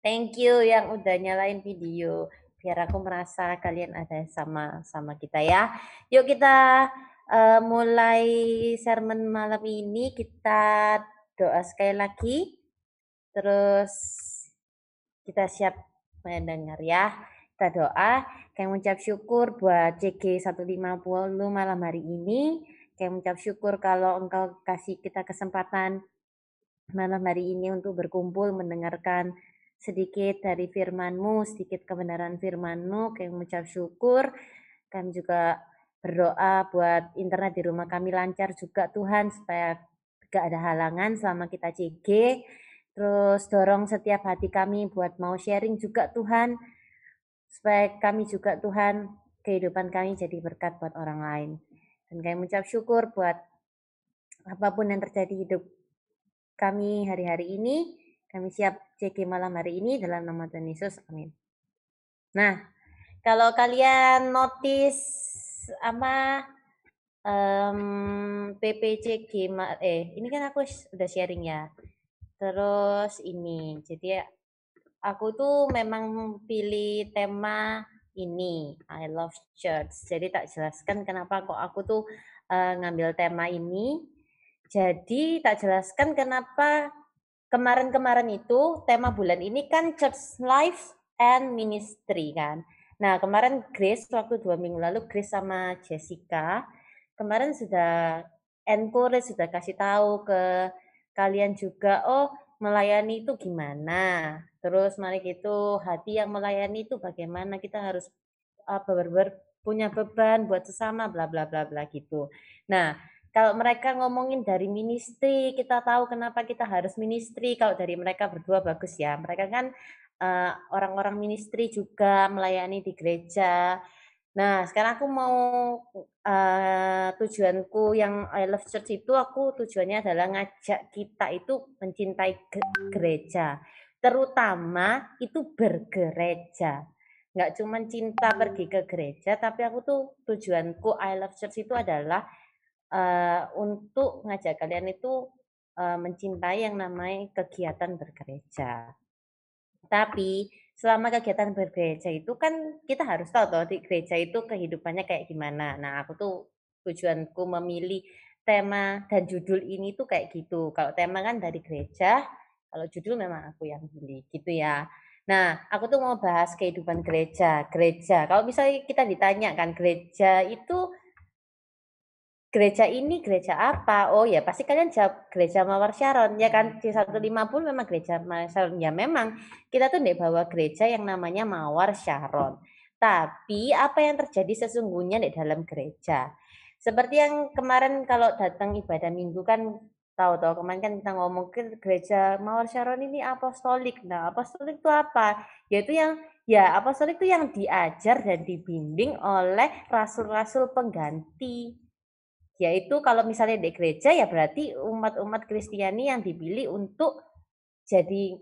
Thank you yang udah nyalain video biar aku merasa kalian ada sama sama kita ya. Yuk kita uh, mulai sermon malam ini kita doa sekali lagi. Terus kita siap mendengar ya. Kita doa, kayak mengucap syukur buat CG 150 malam hari ini. Kayak mengucap syukur kalau engkau kasih kita kesempatan malam hari ini untuk berkumpul mendengarkan sedikit dari firman-Mu, sedikit kebenaran firman-Mu, kayak mengucap syukur. Kami juga berdoa buat internet di rumah kami lancar juga Tuhan, supaya gak ada halangan selama kita CG. Terus dorong setiap hati kami buat mau sharing juga Tuhan, supaya kami juga Tuhan, kehidupan kami jadi berkat buat orang lain. Dan kami mengucap syukur buat apa pun yang terjadi hidup kami hari-hari ini, kami siap CG malam hari ini dalam nama Tuhan Yesus. Amin. Nah, kalau kalian notice apa um, PPCG eh ini kan aku udah sharing ya. Terus ini, jadi aku tuh memang pilih tema ini I love church. Jadi tak jelaskan kenapa kok aku tuh uh, ngambil tema ini. Jadi tak jelaskan kenapa kemarin-kemarin itu tema bulan ini kan church life and ministry kan. Nah kemarin Grace waktu dua minggu lalu Grace sama Jessica kemarin sudah encourage sudah kasih tahu ke kalian juga oh melayani itu gimana. Terus mari gitu hati yang melayani itu bagaimana kita harus apa ber, ber, punya beban buat sesama bla bla bla bla gitu. Nah kalau mereka ngomongin dari ministry, kita tahu kenapa kita harus ministry. Kalau dari mereka berdua bagus ya. Mereka kan uh, orang-orang ministry juga melayani di gereja. Nah, sekarang aku mau uh, tujuanku yang I love church itu aku tujuannya adalah ngajak kita itu mencintai gereja, terutama itu bergereja. Nggak cuma cinta pergi ke gereja, tapi aku tuh tujuanku I love church itu adalah uh, untuk ngajak kalian itu uh, mencintai yang namanya kegiatan bergereja. Tapi selama kegiatan bergereja itu kan kita harus tahu tuh di gereja itu kehidupannya kayak gimana. Nah, aku tuh tujuanku memilih tema dan judul ini tuh kayak gitu. Kalau tema kan dari gereja, kalau judul memang aku yang pilih gitu ya. Nah, aku tuh mau bahas kehidupan gereja. Gereja, kalau misalnya kita ditanya kan gereja itu gereja ini gereja apa? Oh ya pasti kalian jawab gereja Mawar Sharon ya kan C150 memang gereja Mawar Sharon ya memang kita tuh tidak bawa gereja yang namanya Mawar Sharon. Tapi apa yang terjadi sesungguhnya di dalam gereja? Seperti yang kemarin kalau datang ibadah minggu kan tahu-tahu kemarin kan kita ngomong gereja Mawar Sharon ini apostolik. Nah, apostolik itu apa? Yaitu yang ya apostolik itu yang diajar dan dibimbing oleh rasul-rasul pengganti yaitu kalau misalnya di gereja ya berarti umat-umat Kristiani yang dipilih untuk jadi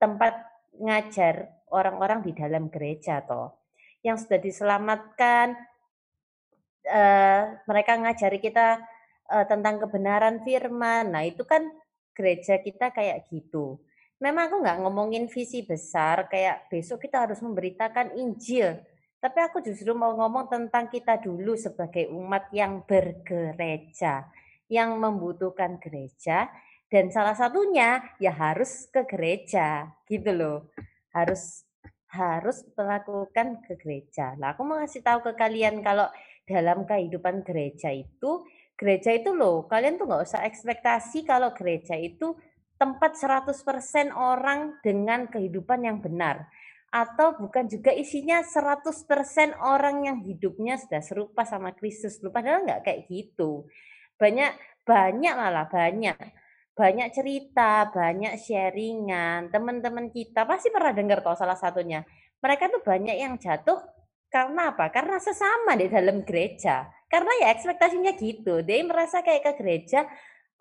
tempat ngajar orang-orang di dalam gereja toh. Yang sudah diselamatkan uh, mereka ngajari kita uh, tentang kebenaran firman. Nah itu kan gereja kita kayak gitu. Memang aku nggak ngomongin visi besar kayak besok kita harus memberitakan Injil tapi aku justru mau ngomong tentang kita dulu sebagai umat yang bergereja, yang membutuhkan gereja, dan salah satunya ya harus ke gereja, gitu loh. Harus harus melakukan ke gereja. Nah, aku mau ngasih tahu ke kalian kalau dalam kehidupan gereja itu, gereja itu loh, kalian tuh nggak usah ekspektasi kalau gereja itu tempat 100% orang dengan kehidupan yang benar atau bukan juga isinya 100% orang yang hidupnya sudah serupa sama Kristus. Padahal nggak kayak gitu. Banyak banyak malah banyak banyak cerita, banyak sharingan, teman-teman kita pasti pernah dengar kok salah satunya. Mereka tuh banyak yang jatuh karena apa? Karena sesama di dalam gereja. Karena ya ekspektasinya gitu. Dia merasa kayak ke gereja,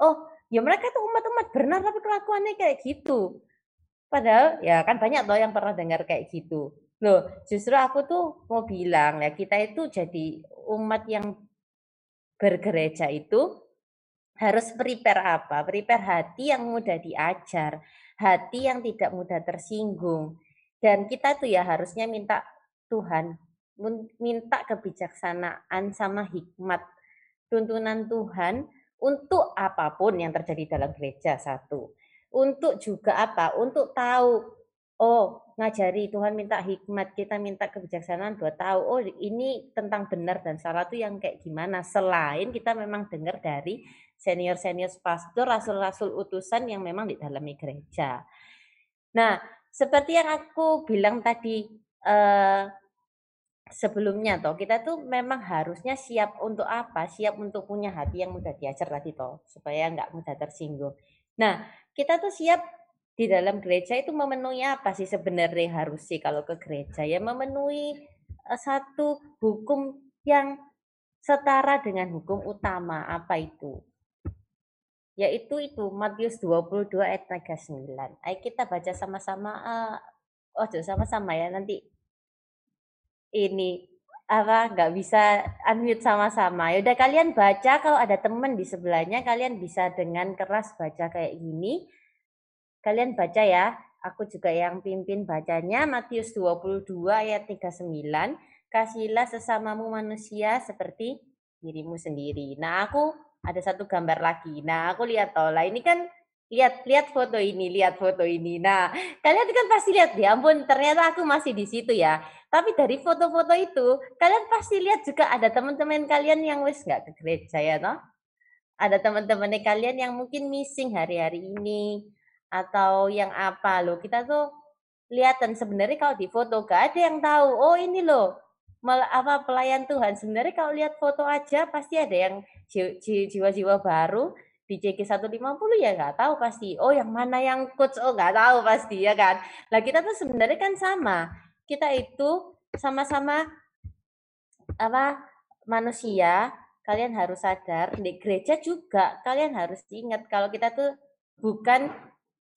oh ya mereka tuh umat-umat benar tapi kelakuannya kayak gitu. Padahal ya kan banyak loh yang pernah dengar kayak gitu. Loh, justru aku tuh mau bilang ya kita itu jadi umat yang bergereja itu harus prepare apa? Prepare hati yang mudah diajar, hati yang tidak mudah tersinggung. Dan kita tuh ya harusnya minta Tuhan, minta kebijaksanaan sama hikmat tuntunan Tuhan untuk apa pun yang terjadi dalam gereja satu. Untuk juga apa? Untuk tahu oh ngajari Tuhan minta hikmat kita minta kebijaksanaan buat tahu oh ini tentang benar dan salah itu yang kayak gimana? Selain kita memang dengar dari senior senior pastor rasul-rasul utusan yang memang di dalam gereja. Nah seperti yang aku bilang tadi eh, sebelumnya toh kita tuh memang harusnya siap untuk apa? Siap untuk punya hati yang mudah diajar tadi toh supaya nggak mudah tersinggung nah kita tuh siap di dalam gereja itu memenuhi apa sih sebenarnya harus sih kalau ke gereja ya memenuhi uh, satu hukum yang setara dengan hukum utama apa itu? Yaitu itu Matius 22 ayat 39 ayo kita baca sama-sama uh, oh sama-sama ya nanti. Ini apa nggak bisa unmute sama-sama ya udah kalian baca kalau ada teman di sebelahnya kalian bisa dengan keras baca kayak gini Kalian baca ya, aku juga yang pimpin bacanya Matius 22 ayat 39. Kasihilah sesamamu manusia seperti dirimu sendiri. Nah, aku ada satu gambar lagi. Nah, aku lihat toh lah ini kan lihat lihat foto ini, lihat foto ini. Nah, kalian kan pasti lihat ya ampun ternyata aku masih di situ ya. Tapi dari foto-foto itu, kalian pasti lihat juga ada teman-teman kalian yang wis nggak ke gereja ya toh. Ada teman-teman kalian yang mungkin missing hari-hari ini atau yang apa loh kita tuh lihat dan sebenarnya kalau di foto gak ada yang tahu oh ini loh apa pelayan Tuhan sebenarnya kalau lihat foto aja pasti ada yang jiwa-jiwa baru di CG 150 ya nggak tahu pasti. Oh yang mana yang coach? Oh nggak tahu pasti ya kan? Lah kita tuh sebenarnya kan sama. Kita itu sama-sama apa manusia. Kalian harus sadar. Di gereja juga kalian harus ingat kalau kita tuh bukan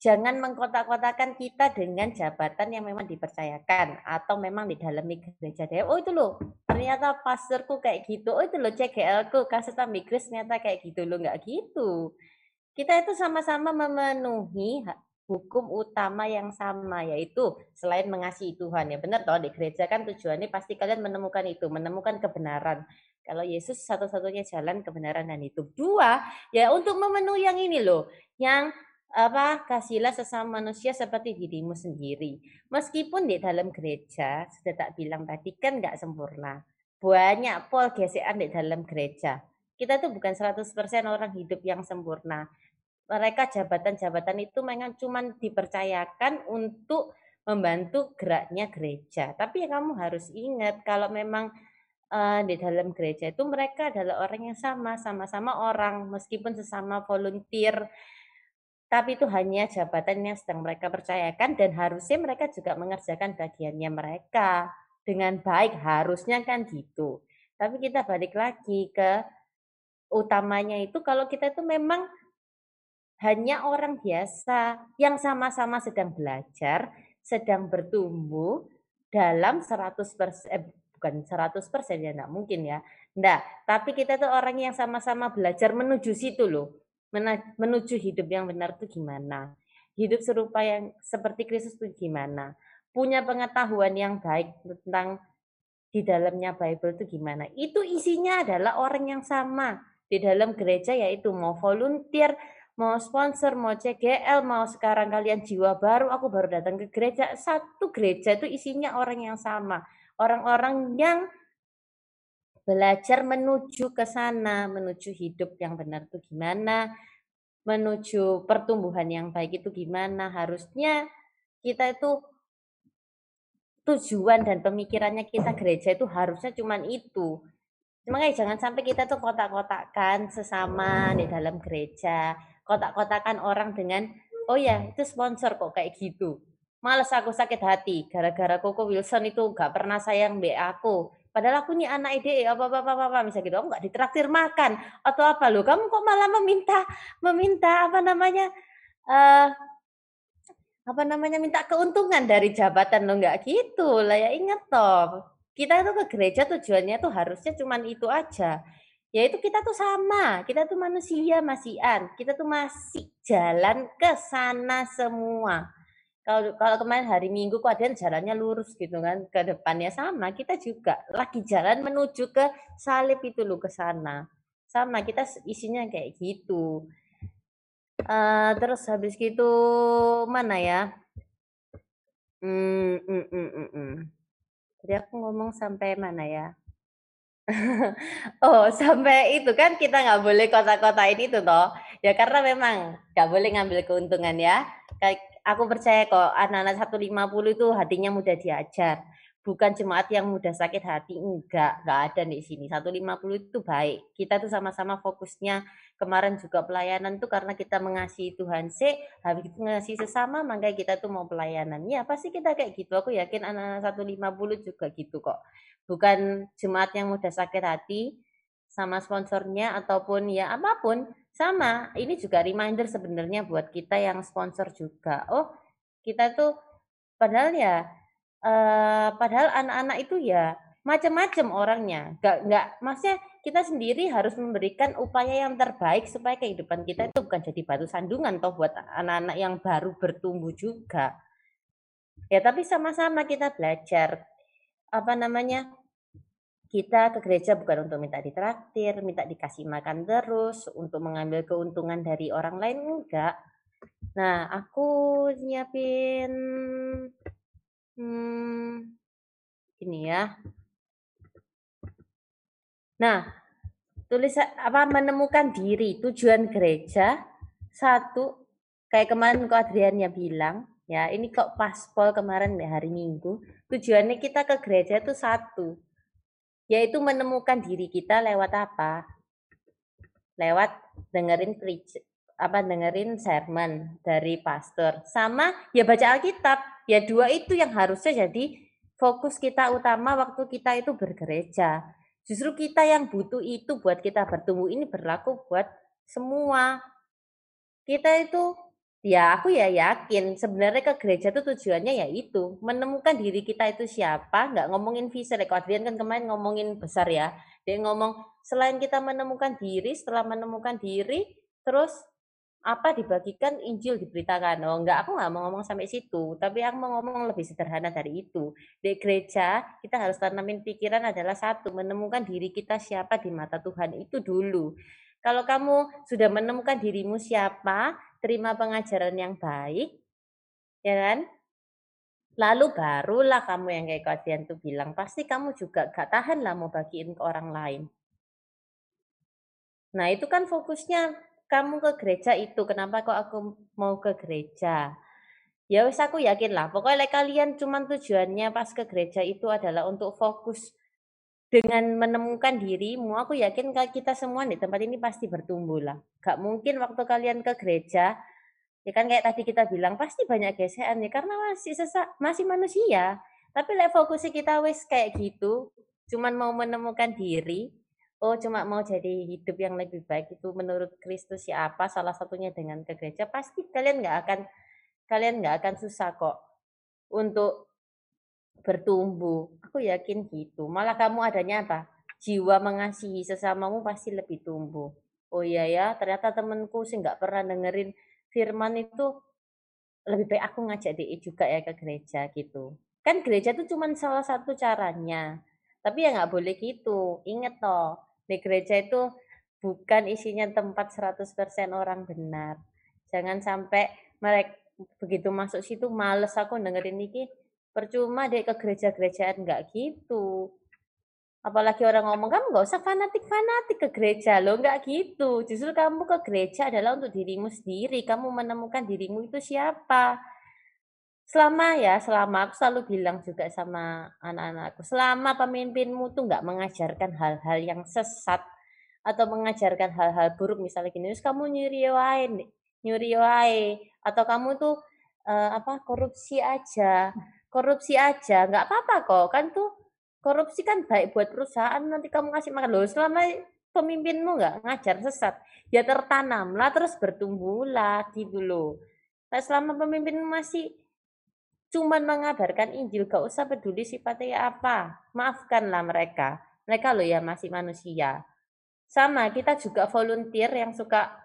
jangan mengkotak-kotakan kita dengan jabatan yang memang dipercayakan atau memang di dalam gereja deh. Oh itu loh, ternyata pastorku kayak gitu. Oh itu loh CGL ku kasih migris ternyata kayak gitu loh, nggak gitu. Kita itu sama-sama memenuhi hukum utama yang sama yaitu selain mengasihi Tuhan ya benar toh di gereja kan tujuannya pasti kalian menemukan itu menemukan kebenaran kalau Yesus satu-satunya jalan kebenaran dan hidup dua ya untuk memenuhi yang ini loh yang apa kasihlah sesama manusia seperti dirimu sendiri. Meskipun di dalam gereja sudah tak bilang tadi kan nggak sempurna. Banyak pol gesekan di dalam gereja. Kita tuh bukan 100% orang hidup yang sempurna. Mereka jabatan-jabatan itu memang cuma dipercayakan untuk membantu geraknya gereja. Tapi ya kamu harus ingat kalau memang uh, di dalam gereja itu mereka adalah orang yang sama, sama-sama orang meskipun sesama volunteer tapi itu hanya jabatan yang sedang mereka percayakan dan harusnya mereka juga mengerjakan bagiannya mereka. Dengan baik harusnya kan gitu. Tapi kita balik lagi ke utamanya itu kalau kita itu memang hanya orang biasa yang sama-sama sedang belajar, sedang bertumbuh dalam 100% eh, bukan 100% ya enggak mungkin ya. Enggak, tapi kita tuh orang yang sama-sama belajar menuju situ loh menuju hidup yang benar itu gimana? Hidup serupa yang seperti Kristus itu gimana? Punya pengetahuan yang baik tentang di dalamnya Bible itu gimana? Itu isinya adalah orang yang sama di dalam gereja yaitu mau volunteer, mau sponsor, mau CGL, mau sekarang kalian jiwa baru, aku baru datang ke gereja. Satu gereja itu isinya orang yang sama. Orang-orang yang belajar menuju ke sana, menuju hidup yang benar itu gimana, menuju pertumbuhan yang baik itu gimana. Harusnya kita itu tujuan dan pemikirannya kita gereja itu harusnya cuman itu. Makanya jangan sampai kita tuh kotak-kotakan sesama di dalam gereja, kotak-kotakan orang dengan oh ya itu sponsor kok kayak gitu. Males aku sakit hati gara-gara Koko Wilson itu gak pernah sayang be aku Padahal aku nih anak ide apa apa apa apa misalnya gitu, aku nggak ditraktir makan atau apa. Lo? Kamu kok malah meminta meminta apa namanya uh, apa namanya minta keuntungan dari jabatan? Lo nggak gitu. Lah ya inget toh kita itu ke gereja tujuannya tuh harusnya cuman itu aja. Ya itu kita tuh sama, kita tuh manusia masihan, kita tuh masih jalan ke sana semua. Kalau kalau kemarin hari Minggu ada jalannya lurus gitu kan ke depannya sama, kita juga lagi jalan menuju ke salib itu loh ke sana. Sama kita isinya kayak gitu. Uh, terus habis gitu mana ya? Hmm, mm, mm, mm, mm. Jadi aku ngomong sampai mana ya? Oh, sampai itu kan kita nggak boleh kota-kotain itu toh. Ya karena memang nggak boleh ngambil keuntungan ya. Aku percaya kok anak-anak 150 itu hatinya mudah diajar. Bukan jemaat yang mudah sakit hati, enggak, enggak ada di sini. 150 itu baik. Kita tuh sama-sama fokusnya kemarin juga pelayanan tuh karena kita mengasihi Tuhan sih, habis itu mengasihi sesama, makanya kita tuh mau pelayanan. Ya pasti kita kayak gitu. Aku yakin anak-anak 150 juga gitu kok bukan jemaat yang mudah sakit hati sama sponsornya ataupun ya apa pun sama ini juga reminder sebenarnya buat kita yang sponsor juga. Oh kita tuh padahal ya eh, padahal anak-anak itu ya macam-macam orangnya. Nggak nggak maksudnya kita sendiri harus memberikan upaya yang terbaik supaya kehidupan kita itu bukan jadi batu sandungan toh buat anak-anak yang baru bertumbuh juga. Ya tapi sama-sama kita belajar apa namanya kita ke gereja bukan untuk minta ditraktir, minta dikasih makan terus, untuk mengambil keuntungan dari orang lain enggak. Nah, aku nyiapin hmm, ini ya. Nah, tulis apa menemukan diri tujuan gereja satu kayak kemarin kok Adriannya bilang Ya, ini kok paspol kemarin ya hari Minggu. Tujuannya kita ke gereja itu satu, yaitu menemukan diri kita lewat apa? Lewat dengerin preach, apa dengerin sermon dari pastor, sama ya baca Alkitab. Ya dua itu yang harusnya jadi fokus kita utama waktu kita itu bergereja. Justru kita yang butuh itu buat kita bertumbuh ini berlaku buat semua. Kita itu Ya, aku ya yakin sebenarnya ke gereja itu tujuannya ya itu menemukan diri kita itu siapa, nggak ngomongin visi. Like Adrian kan kemarin ngomongin besar ya. Dia ngomong selain kita menemukan diri, setelah menemukan diri, terus apa dibagikan Injil diberitakan. Oh enggak, aku nggak mau ngomong sampai situ, tapi aku mau ngomong lebih sederhana dari itu. Di gereja kita harus tanamin pikiran adalah satu, menemukan diri kita siapa di mata Tuhan itu dulu. Kalau kamu sudah menemukan dirimu siapa, terima pengajaran yang baik, ya kan? Lalu barulah kamu yang kayak kalian tuh bilang, pasti kamu juga gak tahan lah mau bagiin ke orang lain. Nah itu kan fokusnya kamu ke gereja itu, kenapa kok aku mau ke gereja? Ya wis aku yakin lah, pokoknya kalian cuman tujuannya pas ke gereja itu adalah untuk fokus dengan menemukan dirimu, aku yakin kita semua di tempat ini pasti bertumbuh lah. Gak mungkin waktu kalian ke gereja, ya kan kayak tadi kita bilang pasti banyak gesekan ya karena masih sesak, masih manusia. Tapi like fokusnya kita wis kayak gitu, cuman mau menemukan diri, oh cuma mau jadi hidup yang lebih baik itu menurut Kristus ya apa salah satunya dengan ke gereja pasti kalian nggak akan kalian nggak akan susah kok untuk bertumbuh. Aku yakin gitu. Malah kamu adanya apa? Jiwa mengasihi sesamamu pasti lebih tumbuh. Oh iya ya, ternyata temenku sih nggak pernah dengerin firman itu lebih baik aku ngajak DE juga ya ke gereja gitu. Kan gereja itu cuma salah satu caranya. Tapi ya nggak boleh gitu. Ingat toh, di gereja itu bukan isinya tempat 100% orang benar. Jangan sampai mereka begitu masuk situ males aku dengerin ini Percuma deh ke gereja-gerejaan nggak gitu. Apalagi orang ngomong, kamu nggak usah fanatik-fanatik ke gereja loh, nggak gitu. Justru kamu ke gereja adalah untuk dirimu sendiri. Kamu menemukan dirimu itu siapa. Selama ya, selama aku selalu bilang juga sama anak-anakku, selama pemimpinmu tuh nggak mengajarkan hal-hal yang sesat atau mengajarkan hal-hal buruk misalnya gini, terus kamu nyuri wae, nyuri wae, atau kamu tuh uh, apa korupsi aja korupsi aja nggak apa-apa kok. Kan tuh korupsi kan baik buat perusahaan nanti kamu ngasih makan. Loh selama pemimpinmu nggak ngajar sesat ya tertanamlah terus bertumbuhlah gitu loh. Nah, selama pemimpin masih cuman mengabarkan Injil gak usah peduli sifatnya apa maafkanlah mereka. Mereka loh ya masih manusia. Sama kita juga volunteer yang suka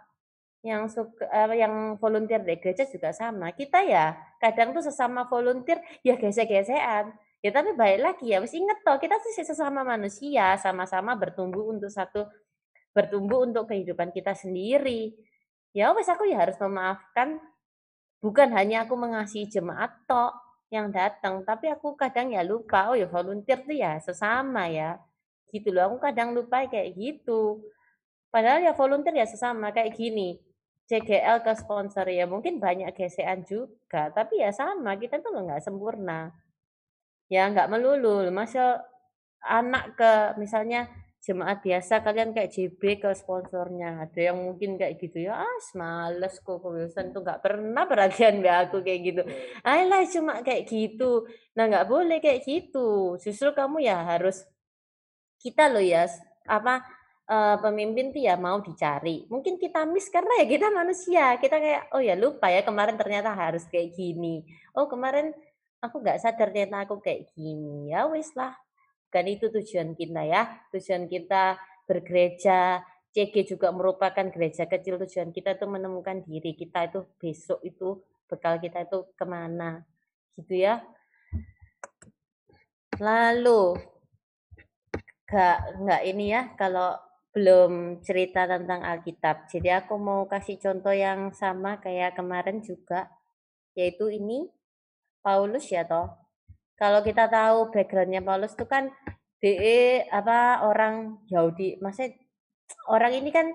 yang suka uh, yang volunteer di gereja juga sama. Kita ya kadang tuh sesama volunteer ya gesek-gesekan. Ya tapi baik lagi ya mesti inget toh kita tuh sesama manusia sama-sama bertumbuh untuk satu bertumbuh untuk kehidupan kita sendiri. Ya wes aku ya harus memaafkan. Bukan hanya aku mengasihi jemaat toh yang datang tapi aku kadang ya lupa oh ya volunteer tuh ya sesama ya. Gitu loh aku kadang lupa kayak gitu. Padahal ya volunteer ya sesama kayak gini CGL ke sponsor ya mungkin banyak gesekan juga. Tapi ya sama kita tuh nggak sempurna. Ya nggak melulu. Masa anak ke misalnya jemaat biasa kalian kayak JB ke sponsornya. Ada yang mungkin kayak gitu ya ah males kok kebiasaan tuh nggak pernah perhatian mbak aku kayak gitu. Ayolah cuma kayak gitu. Nah nggak boleh kayak gitu. Justru kamu ya harus kita loh ya apa pemimpin tuh ya mau dicari. Mungkin kita miss karena ya kita manusia. Kita kayak oh ya lupa ya kemarin ternyata harus kayak gini. Oh kemarin aku nggak sadar ternyata aku kayak gini. Ya wis lah. Kan itu tujuan kita ya. Tujuan kita bergereja. CG juga merupakan gereja kecil. Tujuan kita itu menemukan diri kita itu besok itu bekal kita itu ke mana. Gitu ya. Lalu nggak nggak ini ya. Kalau belum cerita tentang Alkitab. Jadi aku mau kasih contoh yang sama kayak kemarin juga, yaitu ini Paulus ya toh. Kalau kita tahu backgroundnya Paulus itu kan DE apa orang Yahudi, maksudnya orang ini kan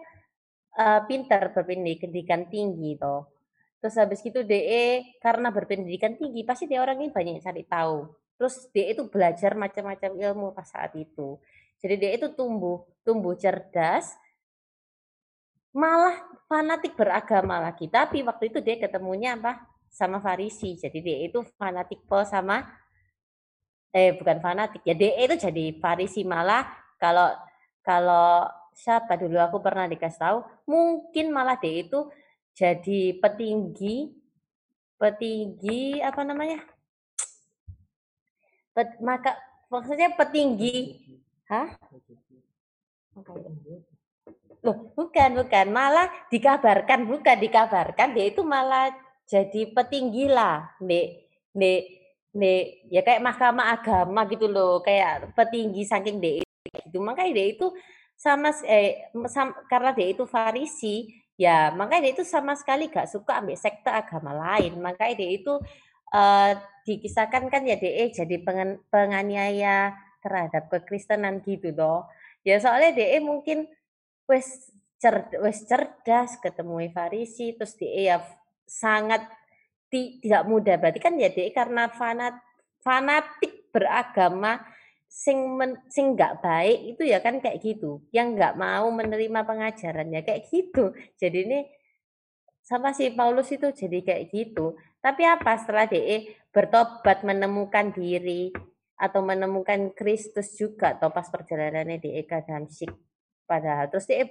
uh, pintar berpendidikan tinggi toh. Terus habis itu DE karena berpendidikan tinggi pasti dia orang ini banyak cari tahu. Terus DE itu belajar macam-macam ilmu pas saat itu. Jadi dia itu tumbuh, tumbuh cerdas, malah fanatik beragama lagi. Tapi waktu itu dia ketemunya apa? Sama Farisi. Jadi dia itu fanatik po sama eh bukan fanatik ya dia itu jadi Farisi malah kalau kalau siapa dulu aku pernah dikasih tahu mungkin malah dia itu jadi petinggi petinggi apa namanya Pet, maka maksudnya petinggi Hah? Loh, bukan, bukan. Malah dikabarkan, bukan dikabarkan, dia itu malah jadi petinggi lah. Nek, nek, nek, ya kayak mahkamah agama gitu loh. Kayak petinggi saking dia itu. Makanya dia itu sama, eh, sama, karena dia itu farisi, ya makanya dia itu sama sekali gak suka ambil sekte agama lain. Makanya dia itu uh, dikisahkan kan ya dia jadi penganiaya terhadap kekristenan gitu loh. Ya soalnya DE mungkin wes cer wes cerdas ketemu Farisi terus DE ya sangat ti, tidak mudah. Berarti kan ya DE karena fanat fanatik beragama sing men, sing nggak baik itu ya kan kayak gitu. Yang nggak mau menerima pengajarannya kayak gitu. Jadi ini sama si Paulus itu jadi kayak gitu. Tapi apa setelah DE bertobat menemukan diri atau menemukan Kristus juga atau pas perjalanannya di Eka dan Sik padahal. Terus dia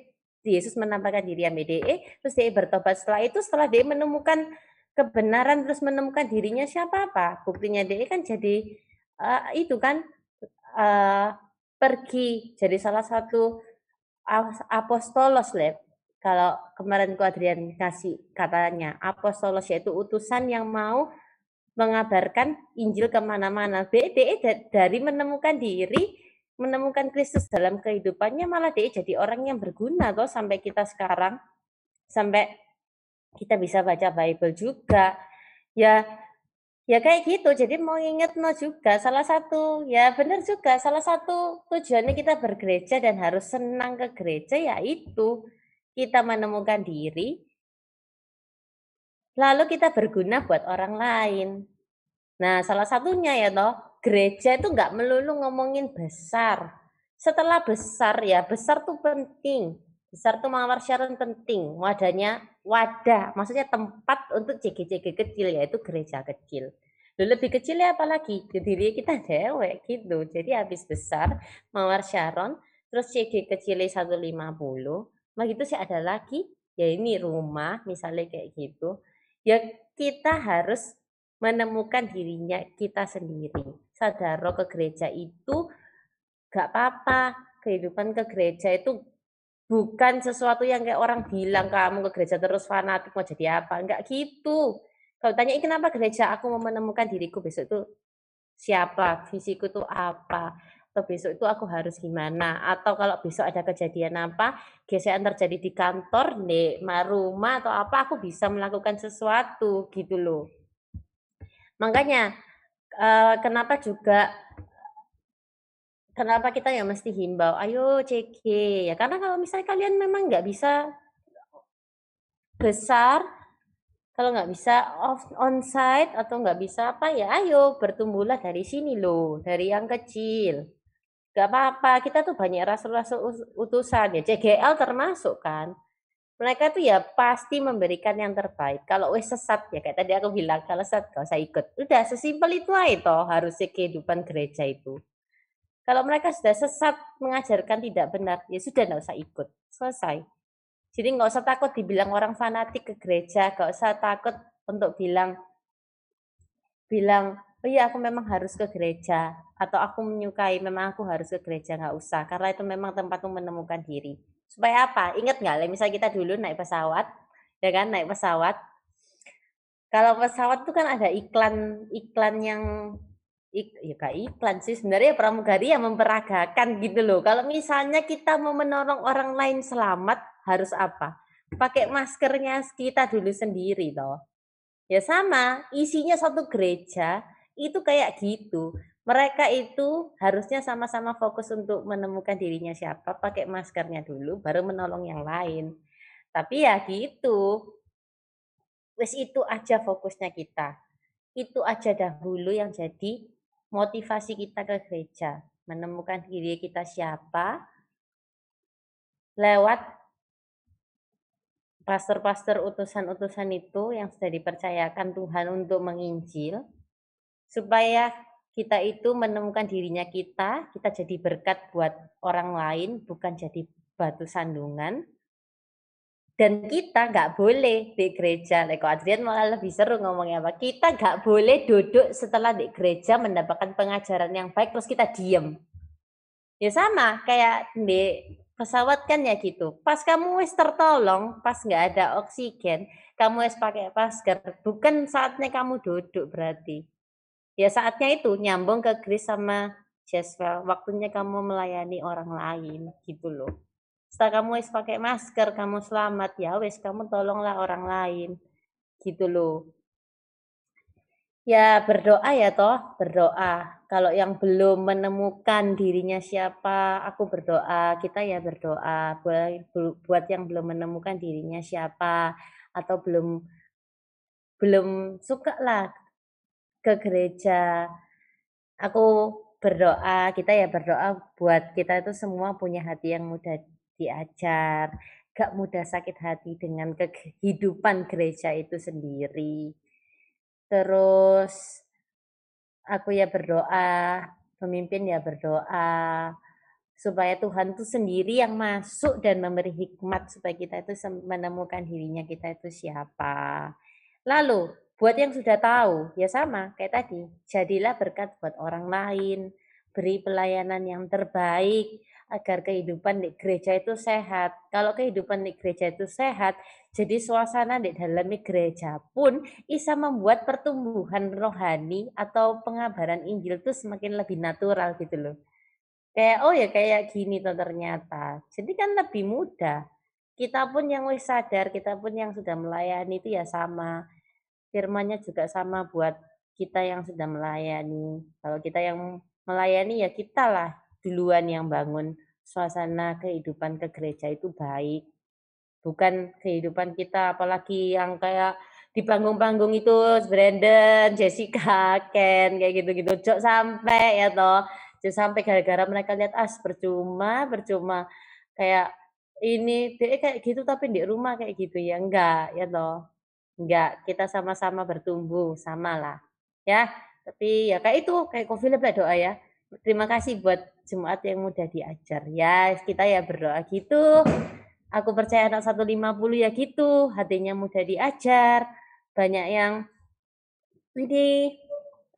Yesus menampakkan diri yang BDE terus dia bertobat. Setelah itu setelah dia menemukan kebenaran terus menemukan dirinya siapa apa? Buktinya dia kan jadi uh, itu kan uh, pergi. Jadi salah satu apostolos lab kalau kemarin ku Adrian kasih katanya apostolos yaitu utusan yang mau mengabarkan Injil ke mana-mana. DE dari menemukan diri, menemukan Kristus dalam kehidupannya malah DE jadi orang yang berguna loh sampai kita sekarang. Sampai kita bisa baca Bible juga. Ya ya kayak gitu. Jadi mau inget no juga salah satu ya benar juga salah satu tujuannya kita bergereja dan harus senang ke gereja yaitu kita menemukan diri lalu kita berguna buat orang lain. Nah, salah satunya ya toh, gereja itu nggak melulu ngomongin besar. Setelah besar ya, besar tuh penting. Besar tuh mawar syaron penting. Wadahnya wadah, maksudnya tempat untuk CG-CG kecil yaitu gereja kecil. Lalu lebih kecil ya apalagi diri kita dewek gitu. Jadi habis besar mawar syaron, terus CG kecil 150, begitu sih ada lagi ya ini rumah misalnya kayak gitu ya kita harus menemukan dirinya kita sendiri. Sadaro ke gereja itu gak apa-apa. Kehidupan ke gereja itu bukan sesuatu yang kayak orang bilang kamu ke gereja terus fanatik mau jadi apa? Enggak gitu. Kalau tanya kenapa gereja? Aku mau menemukan diriku besok itu siapa? Visiku itu apa atau besok itu aku harus gimana? Atau kalau besok ada kejadian apa gesekan terjadi di kantor di rumah atau apa aku bisa melakukan sesuatu gitu loh. Makanya uh, kenapa juga kenapa kita ya mesti himbau? Ayo CG ya karena kalau misalnya kalian memang nggak bisa besar kalau nggak bisa off on site atau nggak bisa apa ya ayo bertumbuhlah dari sini loh dari yang kecil Gak apa-apa, kita tuh banyak rasul-rasul utusan ya, CGL termasuk kan. Mereka tuh ya pasti memberikan yang terbaik. Kalau wes sesat ya kayak tadi aku bilang, kalau sesat gak usah ikut. Udah sesimpel itu aja toh harusnya kehidupan gereja itu. Kalau mereka sudah sesat mengajarkan tidak benar, ya sudah nggak usah ikut. Selesai. Jadi nggak usah takut dibilang orang fanatik ke gereja, nggak usah takut untuk bilang bilang oh iya aku memang harus ke gereja. Atau aku menyukai memang aku harus ke gereja nggak usah. Karena itu memang tempatmu menemukan diri. Supaya apa? Ingat nggak? Misalnya kita dulu naik pesawat ya kan? Naik pesawat. Kalau pesawat itu kan ada iklan iklan yang ik, ya gak iklan sih. Sebenarnya pramugari yang memperagakan gitu loh. Kalau misalnya kita mau menolong orang lain selamat harus apa? Pakai maskernya kita dulu sendiri toh. Ya sama isinya satu gereja itu kayak gitu. Mereka itu harusnya sama-sama fokus untuk menemukan dirinya siapa, pakai maskernya dulu, baru menolong yang lain. Tapi ya gitu. Wes itu aja fokusnya kita. Itu aja dahulu yang jadi motivasi kita ke gereja. Menemukan diri kita siapa, lewat pastor-pastor utusan-utusan itu yang sudah dipercayakan Tuhan untuk menginjil, supaya kita itu menemukan dirinya kita, kita jadi berkat buat orang lain, bukan jadi batu sandungan. Dan kita nggak boleh di gereja, Leko Adrian malah lebih seru ngomongnya apa. Kita nggak boleh duduk setelah di gereja mendapatkan pengajaran yang baik terus kita diem. Ya sama kayak di pesawat kan ya gitu. Pas kamu wis tertolong, pas nggak ada oksigen, kamu wis pakai masker, bukan saatnya kamu duduk berarti Ya saatnya itu nyambung ke Chris sama Jeswell. Waktunya kamu melayani orang lain gitu loh. Setelah kamu wis pakai masker, kamu selamat ya wis kamu tolonglah orang lain gitu loh. Ya berdoa ya toh, berdoa. Kalau yang belum menemukan dirinya siapa, aku berdoa. Kita ya berdoa buat yang belum menemukan dirinya siapa atau belum belum suka lah ke gereja. Aku berdoa, kita ya berdoa buat kita itu semua punya hati yang mudah diajar, gak mudah sakit hati dengan kehidupan gereja itu sendiri. Terus aku ya berdoa, pemimpin ya berdoa supaya Tuhan itu sendiri yang masuk dan memberi hikmat supaya kita itu menemukan dirinya kita itu siapa. Lalu Buat yang sudah tahu, ya sama kayak tadi. Jadilah berkat buat orang lain, beri pelayanan yang terbaik agar kehidupan di gereja itu sehat. Kalau kehidupan di gereja itu sehat, jadi suasana di dalam gereja pun bisa membuat pertumbuhan rohani atau pengabaran Injil itu semakin lebih natural gitu loh. Kayak oh ya kayak gini tuh ternyata. Jadi kan lebih mudah. Kita pun yang wis sadar, kita pun yang sudah melayani itu ya sama firmannya juga sama buat kita yang sudah melayani. Kalau kita yang melayani ya kita lah duluan yang bangun suasana kehidupan ke gereja itu baik. Bukan kehidupan kita apalagi yang kayak di panggung-panggung itu Brandon, Jessica, Ken kayak gitu-gitu. Jok sampai ya toh. Jok sampai gara-gara mereka lihat as percuma, percuma kayak ini kayak gitu tapi di rumah kayak gitu ya enggak ya toh Enggak, kita sama-sama bertumbuh, sama lah. Ya, tapi ya kayak itu, kayak Kofi lah doa ya. Terima kasih buat Jumat yang mudah diajar. Ya, kita ya berdoa gitu. Aku percaya anak 150 ya gitu, hatinya mudah diajar. Banyak yang ini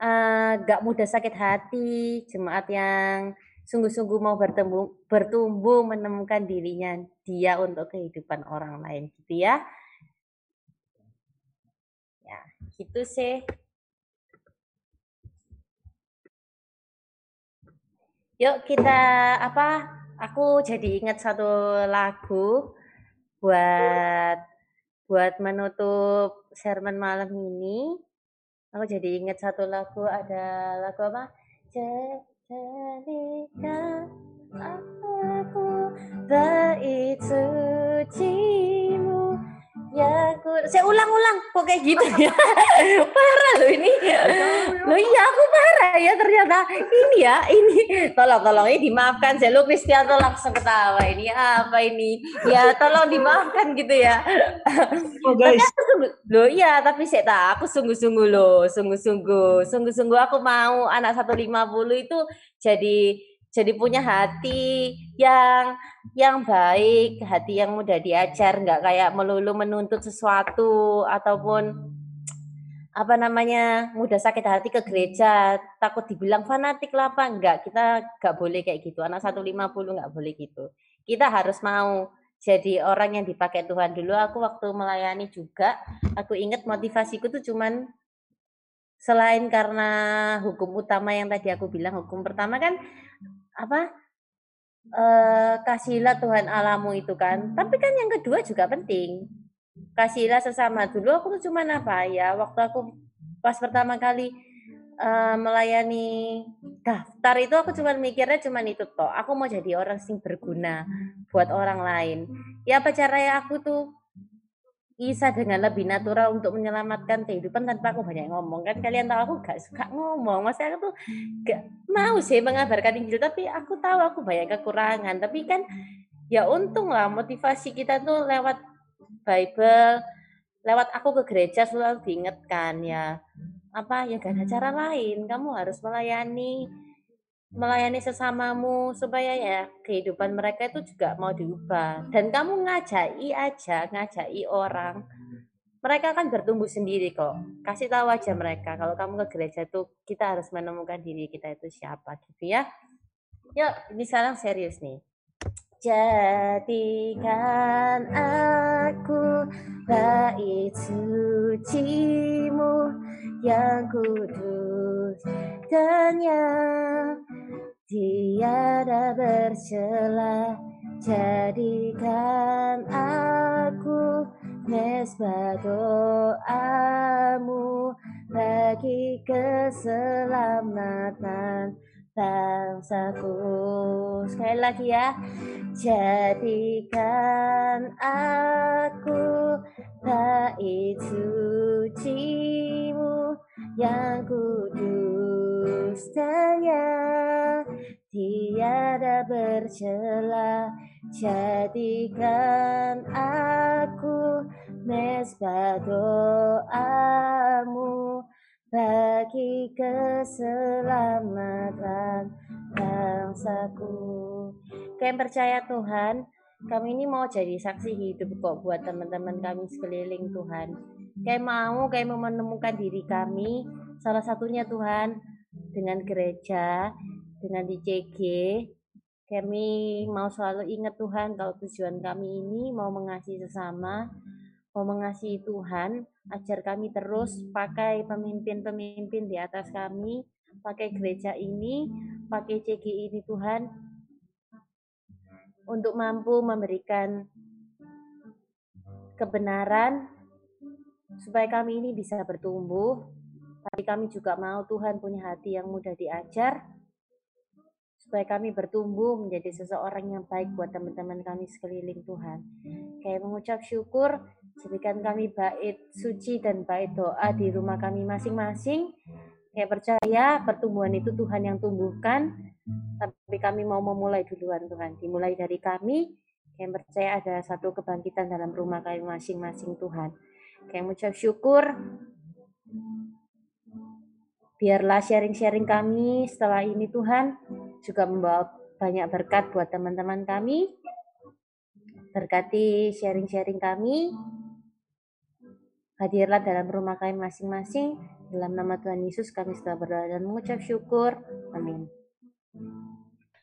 uh, gak mudah sakit hati, jemaat yang sungguh-sungguh mau bertumbuh bertumbuh menemukan dirinya dia untuk kehidupan orang lain gitu ya gitu sih. Yuk kita apa aku jadi ingat satu lagu buat buat menutup sermon malam ini. Aku jadi ingat satu lagu ada lagu apa? Jadikan aku bait sucimu Ya, aku saya ulang-ulang kok kayak gitu ya. parah loh ini. Loh iya aku parah ya ternyata. Ini ya, ini tolong tolong ini dimaafkan. Saya lu Kristianto langsung ketawa. Ini apa ini? Ya tolong dimaafkan gitu ya. Oh guys. Loh iya, tapi saya tak aku sungguh-sungguh loh, sungguh-sungguh. Sungguh-sungguh aku mau anak 150 itu jadi jadi punya hati yang yang baik, hati yang mudah diajar, nggak kayak melulu menuntut sesuatu ataupun apa namanya mudah sakit hati ke gereja takut dibilang fanatik lah apa enggak kita nggak boleh kayak gitu. Anak 150 nggak boleh gitu. Kita harus mau jadi orang yang dipakai Tuhan. Dulu aku waktu melayani juga aku ingat motivasiku tuh cuman selain karena hukum utama yang tadi aku bilang hukum pertama kan apa eh, kasihlah Tuhan alamu itu kan. Tapi kan yang kedua juga penting. Kasihlah sesama dulu aku tuh cuma apa ya waktu aku pas pertama kali uh, melayani daftar itu aku cuma mikirnya cuma itu toh. Aku mau jadi orang sing berguna buat orang lain. Ya apa caranya aku tuh bisa dengan lebih natural untuk menyelamatkan kehidupan tanpa aku banyak ngomong. Kan kalian tahu aku gak suka ngomong. Maksudnya aku tuh gak mau sih mengabarkan Injil tapi aku tahu aku banyak kekurangan. Tapi kan ya untung lah motivasi kita tuh lewat Bible lewat aku ke gereja selalu diingatkan ya. Apa ya gak ada cara lain. Kamu harus melayani melayani sesamamu supaya ya kehidupan mereka itu juga mau diubah. Dan kamu ngajai aja ngajai orang. Mereka akan bertumbuh sendiri kok. Kasih tahu aja mereka. Kalau kamu ke gereja tuh kita harus menemukan diri kita itu siapa gitu ya. Yuk ini sekarang serius nih jadikan aku bait sucimu yang kudus dan yang tiada bercela jadikan aku mesbah doamu bagi keselamatan bangsaku. Sekali lagi ya jadikan aku bait sucimu yang kudus dan yang tiada bercela jadikan aku mesbah doamu bagi keselamatan bangsaku. Kalian percaya Tuhan, kami ini mau jadi saksi hidup kok buat teman-teman kami sekeliling Tuhan. Kayak mau, kayak mau menemukan diri kami, salah satunya Tuhan dengan gereja, dengan DCG, kami mau selalu ingat Tuhan kalau tujuan kami ini mau mengasihi sesama, mau mengasihi Tuhan, ajar kami terus pakai pemimpin-pemimpin di atas kami, pakai gereja ini, pakai CG ini Tuhan, untuk mampu memberikan kebenaran supaya kami ini bisa bertumbuh. Tapi kami juga mau Tuhan punya hati yang mudah diajar, supaya kami bertumbuh menjadi seseorang yang baik buat teman-teman kami sekeliling Tuhan. Kayak mengucap syukur, jadikan kami bait suci dan bait doa di rumah kami masing-masing. Kayak percaya pertumbuhan itu Tuhan yang tumbuhkan, tapi kami mau memulai duluan Tuhan. Dimulai dari kami, kayak percaya ada satu kebangkitan dalam rumah kami masing-masing Tuhan. Kayak mengucap syukur, Biarlah sharing-sharing kami setelah ini Tuhan juga membawa banyak berkat buat teman-teman kami. Berkati sharing-sharing kami. Hadirlah dalam rumah kami masing-masing. Dalam nama Tuhan Yesus kami setelah berdoa dan mengucap syukur. Amin.